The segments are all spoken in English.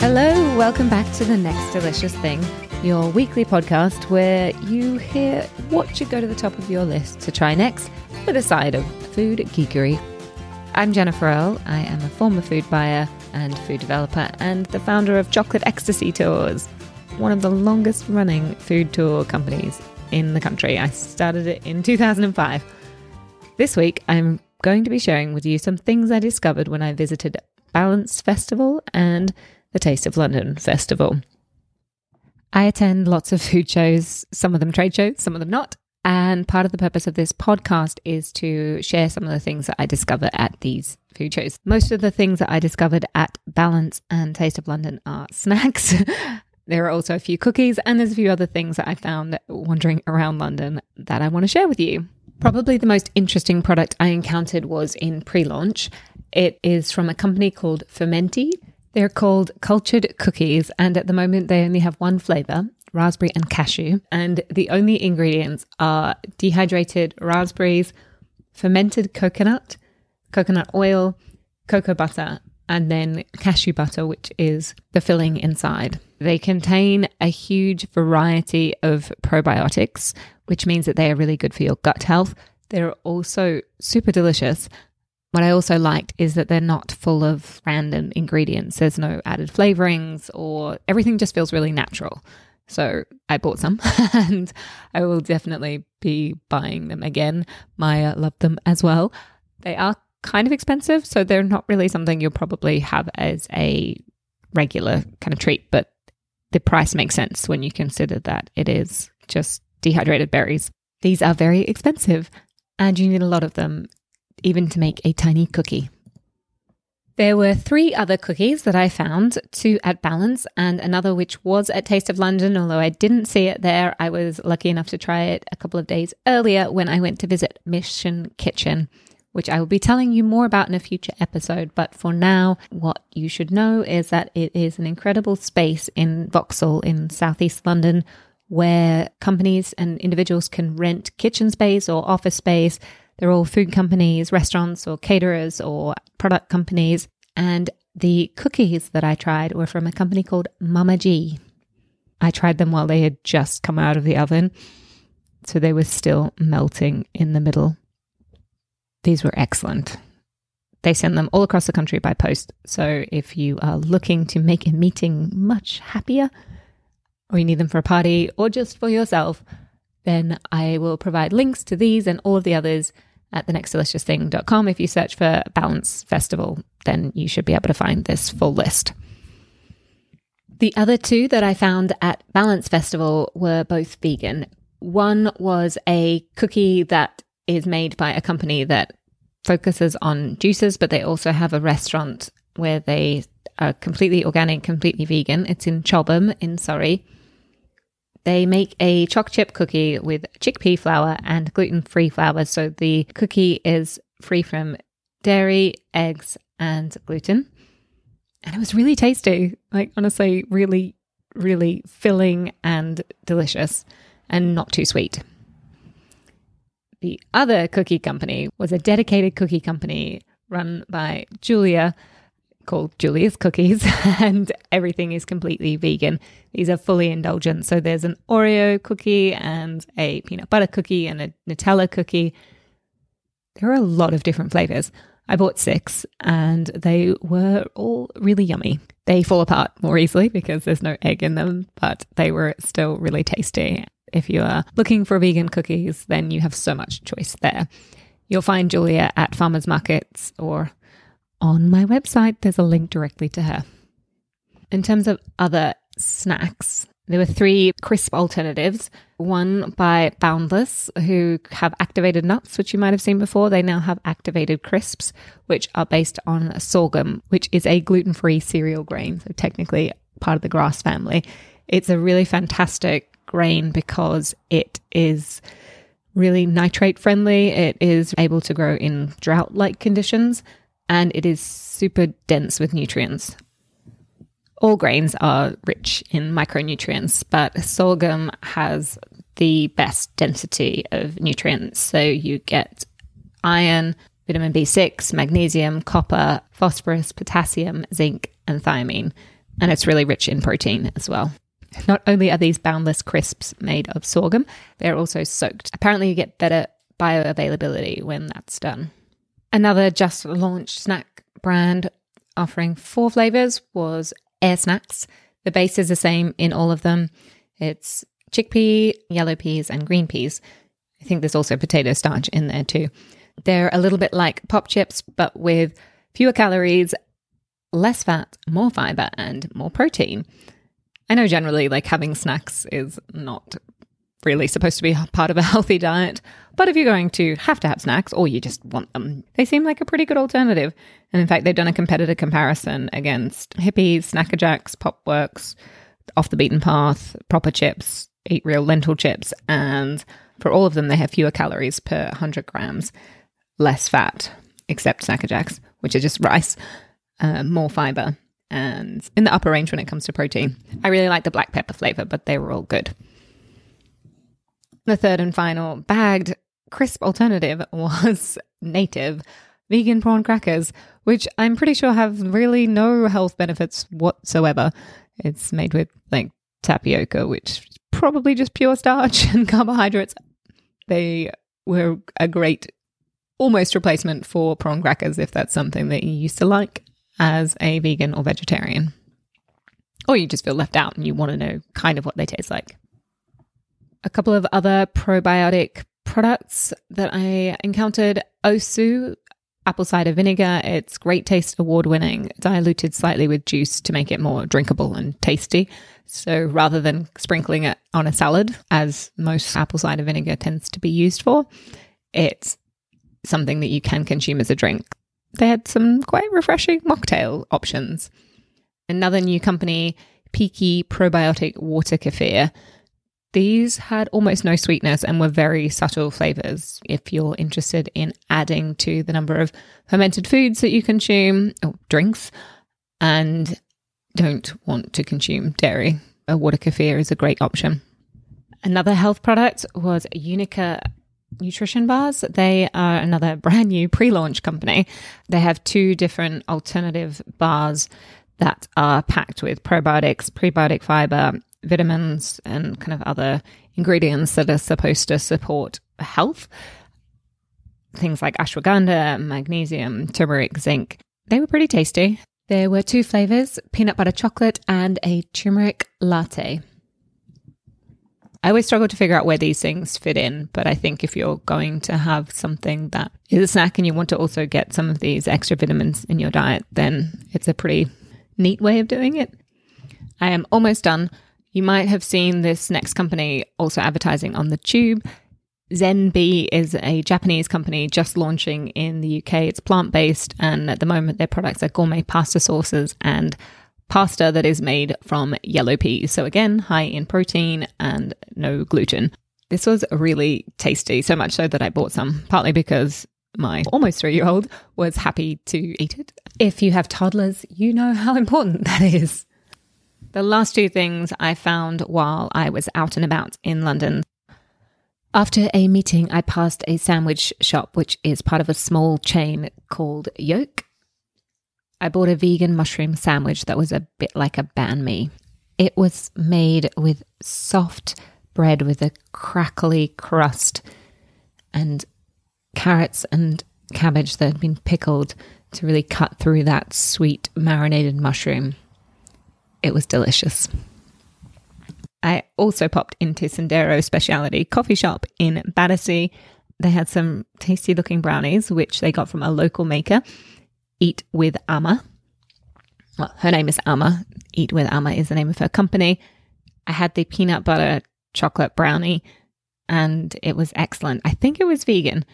Hello, welcome back to the Next Delicious Thing, your weekly podcast where you hear what should go to the top of your list to try next with a side of food geekery. I'm Jennifer Earle. I am a former food buyer and food developer and the founder of Chocolate Ecstasy Tours, one of the longest running food tour companies in the country. I started it in 2005. This week, I'm going to be sharing with you some things I discovered when I visited Balance Festival and the Taste of London Festival. I attend lots of food shows, some of them trade shows, some of them not. And part of the purpose of this podcast is to share some of the things that I discover at these food shows. Most of the things that I discovered at Balance and Taste of London are snacks. there are also a few cookies, and there's a few other things that I found wandering around London that I want to share with you. Probably the most interesting product I encountered was in pre launch. It is from a company called Fermenti. They're called cultured cookies, and at the moment they only have one flavor raspberry and cashew. And the only ingredients are dehydrated raspberries, fermented coconut, coconut oil, cocoa butter, and then cashew butter, which is the filling inside. They contain a huge variety of probiotics, which means that they are really good for your gut health. They're also super delicious. What I also liked is that they're not full of random ingredients. There's no added flavorings or everything just feels really natural. So I bought some and I will definitely be buying them again. Maya loved them as well. They are kind of expensive, so they're not really something you'll probably have as a regular kind of treat, but the price makes sense when you consider that it is just dehydrated berries. These are very expensive and you need a lot of them even to make a tiny cookie. There were three other cookies that I found two at Balance and another which was at Taste of London. Although I didn't see it there, I was lucky enough to try it a couple of days earlier when I went to visit Mission Kitchen, which I will be telling you more about in a future episode. But for now, what you should know is that it is an incredible space in Vauxhall in southeast London where companies and individuals can rent kitchen space or office space they're all food companies, restaurants, or caterers, or product companies. And the cookies that I tried were from a company called Mama G. I tried them while they had just come out of the oven, so they were still melting in the middle. These were excellent. They send them all across the country by post. So if you are looking to make a meeting much happier, or you need them for a party, or just for yourself, then I will provide links to these and all of the others at thenextdeliciousthing.com. If you search for Balance Festival, then you should be able to find this full list. The other two that I found at Balance Festival were both vegan. One was a cookie that is made by a company that focuses on juices, but they also have a restaurant where they are completely organic, completely vegan. It's in Chobham in Surrey. They make a choc chip cookie with chickpea flour and gluten free flour. So the cookie is free from dairy, eggs, and gluten. And it was really tasty. Like, honestly, really, really filling and delicious and not too sweet. The other cookie company was a dedicated cookie company run by Julia called Julia's Cookies, and everything is completely vegan. These are fully indulgent. So there's an Oreo cookie and a peanut butter cookie and a Nutella cookie. There are a lot of different flavors. I bought six and they were all really yummy. They fall apart more easily because there's no egg in them, but they were still really tasty. If you are looking for vegan cookies, then you have so much choice there. You'll find Julia at farmers markets or on my website, there's a link directly to her. In terms of other snacks, there were three crisp alternatives. One by Boundless, who have activated nuts, which you might have seen before. They now have activated crisps, which are based on sorghum, which is a gluten free cereal grain. So, technically, part of the grass family. It's a really fantastic grain because it is really nitrate friendly. It is able to grow in drought like conditions and it is super dense with nutrients. All grains are rich in micronutrients, but sorghum has the best density of nutrients. So you get iron, vitamin B6, magnesium, copper, phosphorus, potassium, zinc, and thiamine. and it's really rich in protein as well. Not only are these boundless crisps made of sorghum, they're also soaked. Apparently, you get better bioavailability when that's done. Another just launched snack brand offering four flavors was Air Snacks. The base is the same in all of them. It's chickpea, yellow peas, and green peas. I think there's also potato starch in there too. They're a little bit like pop chips, but with fewer calories, less fat, more fiber, and more protein. I know generally like having snacks is not really supposed to be part of a healthy diet, but if you're going to have to have snacks or you just want them, they seem like a pretty good alternative. And in fact, they've done a competitor comparison against Hippeas, Snack a Jacks, Popworks, Off the Beaten Path, Proper Chips, Eat Real Lentil Chips, and for all of them, they have fewer calories per 100 grams, less fat, except Snack a Jacks, which are just rice, uh, more fiber, and in the upper range when it comes to protein. I really like the black pepper flavor, but they were all good. The third and final bagged crisp alternative was native vegan prawn crackers, which I'm pretty sure have really no health benefits whatsoever. It's made with like tapioca, which is probably just pure starch and carbohydrates. They were a great almost replacement for prawn crackers if that's something that you used to like as a vegan or vegetarian. Or you just feel left out and you want to know kind of what they taste like. A couple of other probiotic products that I encountered Osu apple cider vinegar. It's great taste, award winning, diluted slightly with juice to make it more drinkable and tasty. So rather than sprinkling it on a salad, as most apple cider vinegar tends to be used for, it's something that you can consume as a drink. They had some quite refreshing mocktail options. Another new company, Peaky Probiotic Water Kefir. These had almost no sweetness and were very subtle flavors. If you're interested in adding to the number of fermented foods that you consume or drinks and don't want to consume dairy, a water kefir is a great option. Another health product was Unica nutrition bars. They are another brand new pre launch company. They have two different alternative bars that are packed with probiotics, prebiotic fiber, vitamins, and kind of other ingredients that are supposed to support health. Things like ashwagandha, magnesium, turmeric, zinc. They were pretty tasty. There were two flavors peanut butter chocolate and a turmeric latte. I always struggle to figure out where these things fit in, but I think if you're going to have something that is a snack and you want to also get some of these extra vitamins in your diet, then it's a pretty neat way of doing it. I am almost done. You might have seen this next company also advertising on the tube. ZENB is a Japanese company just launching in the UK. It's plant based, and at the moment, their products are gourmet pasta sauces and pasta that is made from yellow peas. So, again, high in protein and no gluten. This was really tasty, so much so that I bought some, partly because my almost three year old was happy to eat it. If you have toddlers, you know how important that is. The last two things I found while I was out and about in London. After a meeting, I passed a sandwich shop, which is part of a small chain called Yoke. I bought a vegan mushroom sandwich that was a bit like a banh mi. It was made with soft bread with a crackly crust and carrots and cabbage that had been pickled to really cut through that sweet marinated mushroom. It was delicious. I also popped into Sendero Speciality Coffee Shop in Battersea. They had some tasty looking brownies, which they got from a local maker. Eat with Amma. Well, her name is Amma. Eat with Amma is the name of her company. I had the peanut butter chocolate brownie and it was excellent. I think it was vegan.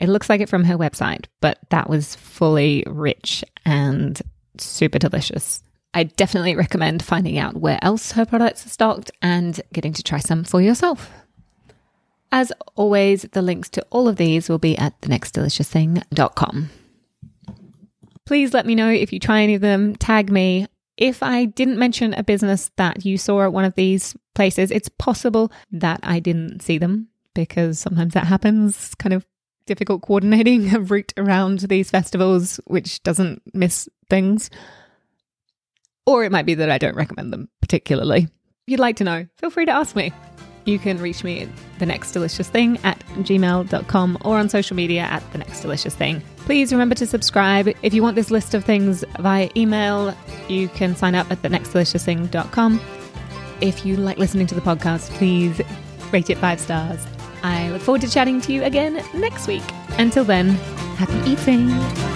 It looks like it from her website, but that was fully rich and super delicious. I definitely recommend finding out where else her products are stocked and getting to try some for yourself. As always, the links to all of these will be at thenextdeliciousthing.com. Please let me know if you try any of them. Tag me. If I didn't mention a business that you saw at one of these places, it's possible that I didn't see them because sometimes that happens. Kind of difficult coordinating a route around these festivals, which doesn't miss things. Or it might be that I don't recommend them particularly. If you'd like to know, feel free to ask me. You can reach me at the next delicious thing at gmail.com or on social media at the next delicious thing. Please remember to subscribe. If you want this list of things via email, you can sign up at the nextdeliciousthing.com. If you like listening to the podcast, please rate it five stars. I look forward to chatting to you again next week. Until then, happy eating.